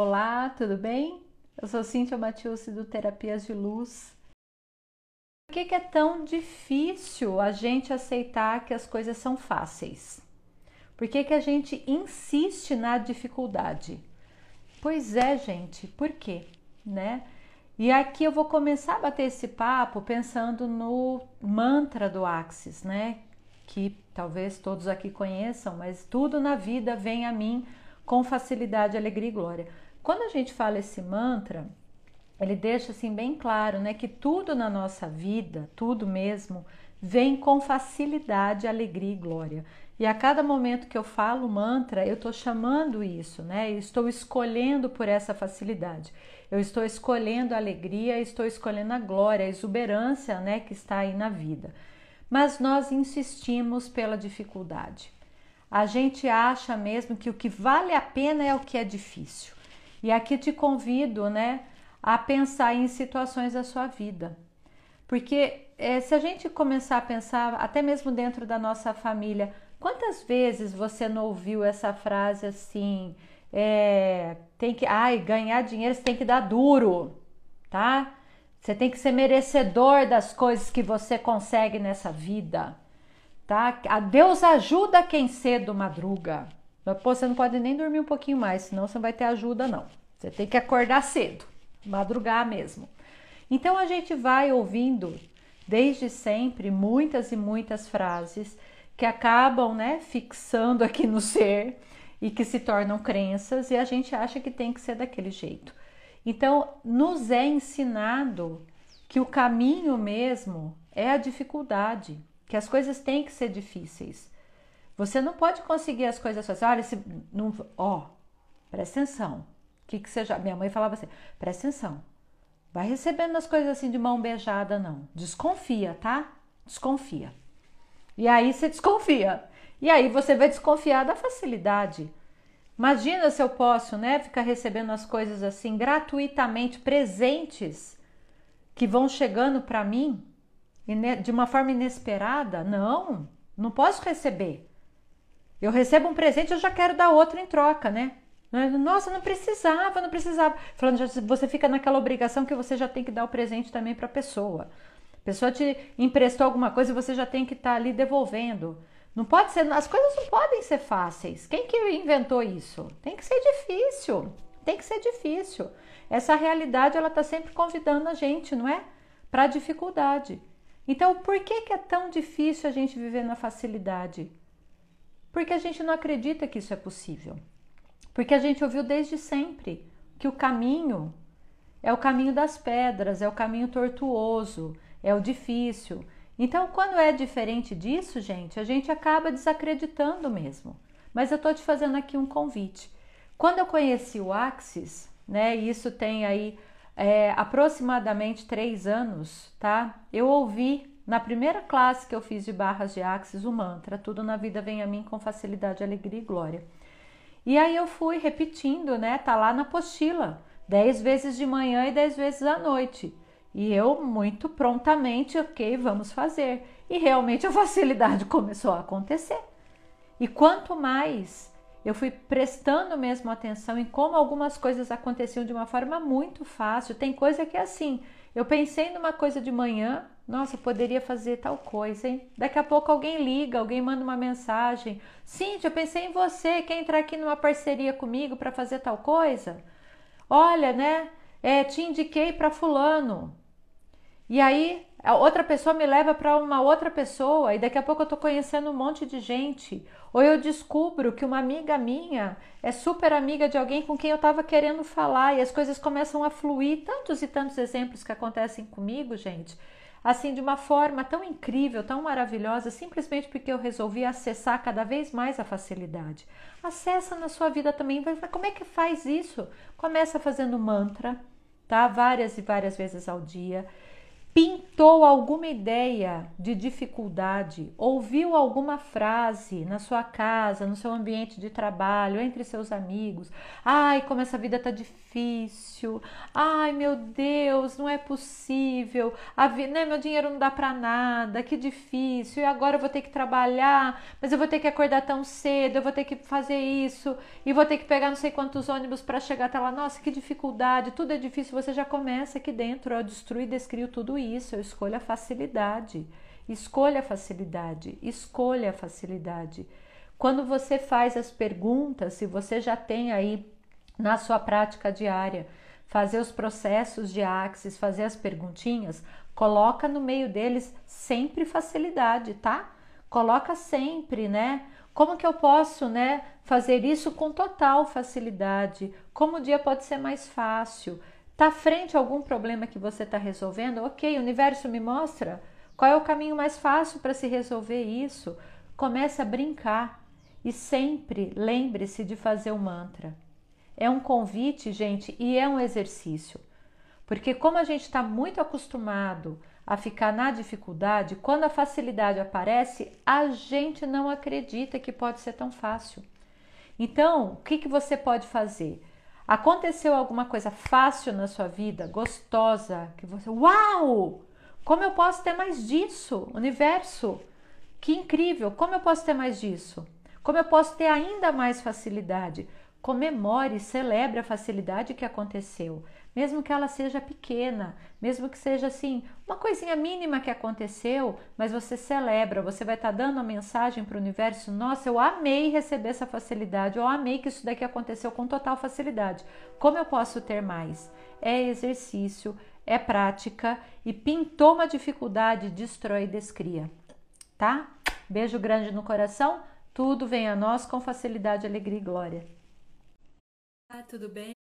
Olá, tudo bem? Eu sou Cíntia Matiusi do Terapias de Luz. Por que, que é tão difícil a gente aceitar que as coisas são fáceis? Por que, que a gente insiste na dificuldade? Pois é, gente, por quê? Né? E aqui eu vou começar a bater esse papo pensando no mantra do Axis, né? Que talvez todos aqui conheçam, mas tudo na vida vem a mim com facilidade, alegria e glória. Quando a gente fala esse mantra, ele deixa assim bem claro, né, que tudo na nossa vida, tudo mesmo, vem com facilidade, alegria e glória. E a cada momento que eu falo mantra, eu estou chamando isso, né? Estou escolhendo por essa facilidade. Eu estou escolhendo a alegria, estou escolhendo a glória, a exuberância, né, que está aí na vida. Mas nós insistimos pela dificuldade. A gente acha mesmo que o que vale a pena é o que é difícil. E aqui te convido, né, a pensar em situações da sua vida. Porque é, se a gente começar a pensar, até mesmo dentro da nossa família, quantas vezes você não ouviu essa frase assim? É, tem que, ai, ganhar dinheiro você tem que dar duro, tá? Você tem que ser merecedor das coisas que você consegue nessa vida, tá? A Deus ajuda quem cedo madruga. Pô, você não pode nem dormir um pouquinho mais, senão você não vai ter ajuda, não. Você tem que acordar cedo, madrugar mesmo. Então a gente vai ouvindo desde sempre muitas e muitas frases que acabam, né, fixando aqui no ser e que se tornam crenças e a gente acha que tem que ser daquele jeito. Então, nos é ensinado que o caminho mesmo é a dificuldade, que as coisas têm que ser difíceis. Você não pode conseguir as coisas fáceis. Olha, se não, ó, presta atenção. Que que seja, minha mãe falava assim: presta atenção. Vai recebendo as coisas assim de mão beijada não. Desconfia, tá? Desconfia. E aí você desconfia. E aí você vai desconfiar da facilidade. Imagina se eu posso, né, ficar recebendo as coisas assim gratuitamente, presentes que vão chegando para mim de uma forma inesperada? Não, não posso receber. Eu recebo um presente, eu já quero dar outro em troca, né? Nossa, não precisava, não precisava. Falando, você fica naquela obrigação que você já tem que dar o presente também para a pessoa. A pessoa te emprestou alguma coisa e você já tem que estar tá ali devolvendo. Não pode ser, as coisas não podem ser fáceis. Quem que inventou isso? Tem que ser difícil. Tem que ser difícil. Essa realidade ela está sempre convidando a gente, não é? Para dificuldade. Então, por que, que é tão difícil a gente viver na facilidade? Porque a gente não acredita que isso é possível. Porque a gente ouviu desde sempre que o caminho é o caminho das pedras, é o caminho tortuoso, é o difícil. Então, quando é diferente disso, gente, a gente acaba desacreditando mesmo. Mas eu estou te fazendo aqui um convite. Quando eu conheci o Axis, né, isso tem aí é, aproximadamente três anos, tá? Eu ouvi na primeira classe que eu fiz de barras de Axis, o mantra, tudo na vida vem a mim com facilidade, alegria e glória. E aí eu fui repetindo, né? Tá lá na apostila, dez vezes de manhã e dez vezes à noite. E eu muito prontamente, ok, vamos fazer. E realmente a facilidade começou a acontecer. E quanto mais eu fui prestando mesmo atenção em como algumas coisas aconteciam de uma forma muito fácil. Tem coisa que é assim, eu pensei numa coisa de manhã, nossa, poderia fazer tal coisa, hein? Daqui a pouco alguém liga, alguém manda uma mensagem. Cíntia, eu pensei em você, quer entrar aqui numa parceria comigo para fazer tal coisa? Olha, né? É, te indiquei para fulano. E aí a outra pessoa me leva para uma outra pessoa e daqui a pouco eu estou conhecendo um monte de gente. Ou eu descubro que uma amiga minha é super amiga de alguém com quem eu estava querendo falar e as coisas começam a fluir. Tantos e tantos exemplos que acontecem comigo, gente assim de uma forma tão incrível, tão maravilhosa, simplesmente porque eu resolvi acessar cada vez mais a facilidade. Acessa na sua vida também, como é que faz isso? Começa fazendo mantra, tá? Várias e várias vezes ao dia. Pintou alguma ideia de dificuldade, ouviu alguma frase na sua casa, no seu ambiente de trabalho, entre seus amigos. Ai, como essa vida tá difícil. Ai, meu Deus, não é possível. A vi... né, meu dinheiro não dá para nada. Que difícil. E agora eu vou ter que trabalhar, mas eu vou ter que acordar tão cedo, eu vou ter que fazer isso e vou ter que pegar não sei quantos ônibus para chegar até lá. Nossa, que dificuldade. Tudo é difícil. Você já começa aqui dentro. Eu destruí, descrio tudo isso eu escolho a facilidade. Escolha a facilidade, escolha a facilidade. Quando você faz as perguntas, se você já tem aí na sua prática diária, fazer os processos de Axis, fazer as perguntinhas, coloca no meio deles sempre facilidade, tá? Coloca sempre, né? Como que eu posso, né, fazer isso com total facilidade? Como o dia pode ser mais fácil? Está frente a algum problema que você está resolvendo? Ok, o universo me mostra qual é o caminho mais fácil para se resolver isso. Comece a brincar e sempre lembre-se de fazer o mantra. É um convite, gente, e é um exercício. Porque, como a gente está muito acostumado a ficar na dificuldade, quando a facilidade aparece, a gente não acredita que pode ser tão fácil. Então, o que, que você pode fazer? Aconteceu alguma coisa fácil na sua vida, gostosa, que você, uau! Como eu posso ter mais disso? Universo, que incrível! Como eu posso ter mais disso? Como eu posso ter ainda mais facilidade? Comemore, celebre a facilidade que aconteceu mesmo que ela seja pequena, mesmo que seja assim, uma coisinha mínima que aconteceu, mas você celebra, você vai estar tá dando a mensagem para o universo: nossa, eu amei receber essa facilidade, eu amei que isso daqui aconteceu com total facilidade. Como eu posso ter mais? É exercício, é prática e pintou uma dificuldade, destrói e descria, tá? Beijo grande no coração, tudo vem a nós com facilidade, alegria e glória. Ah, tudo bem?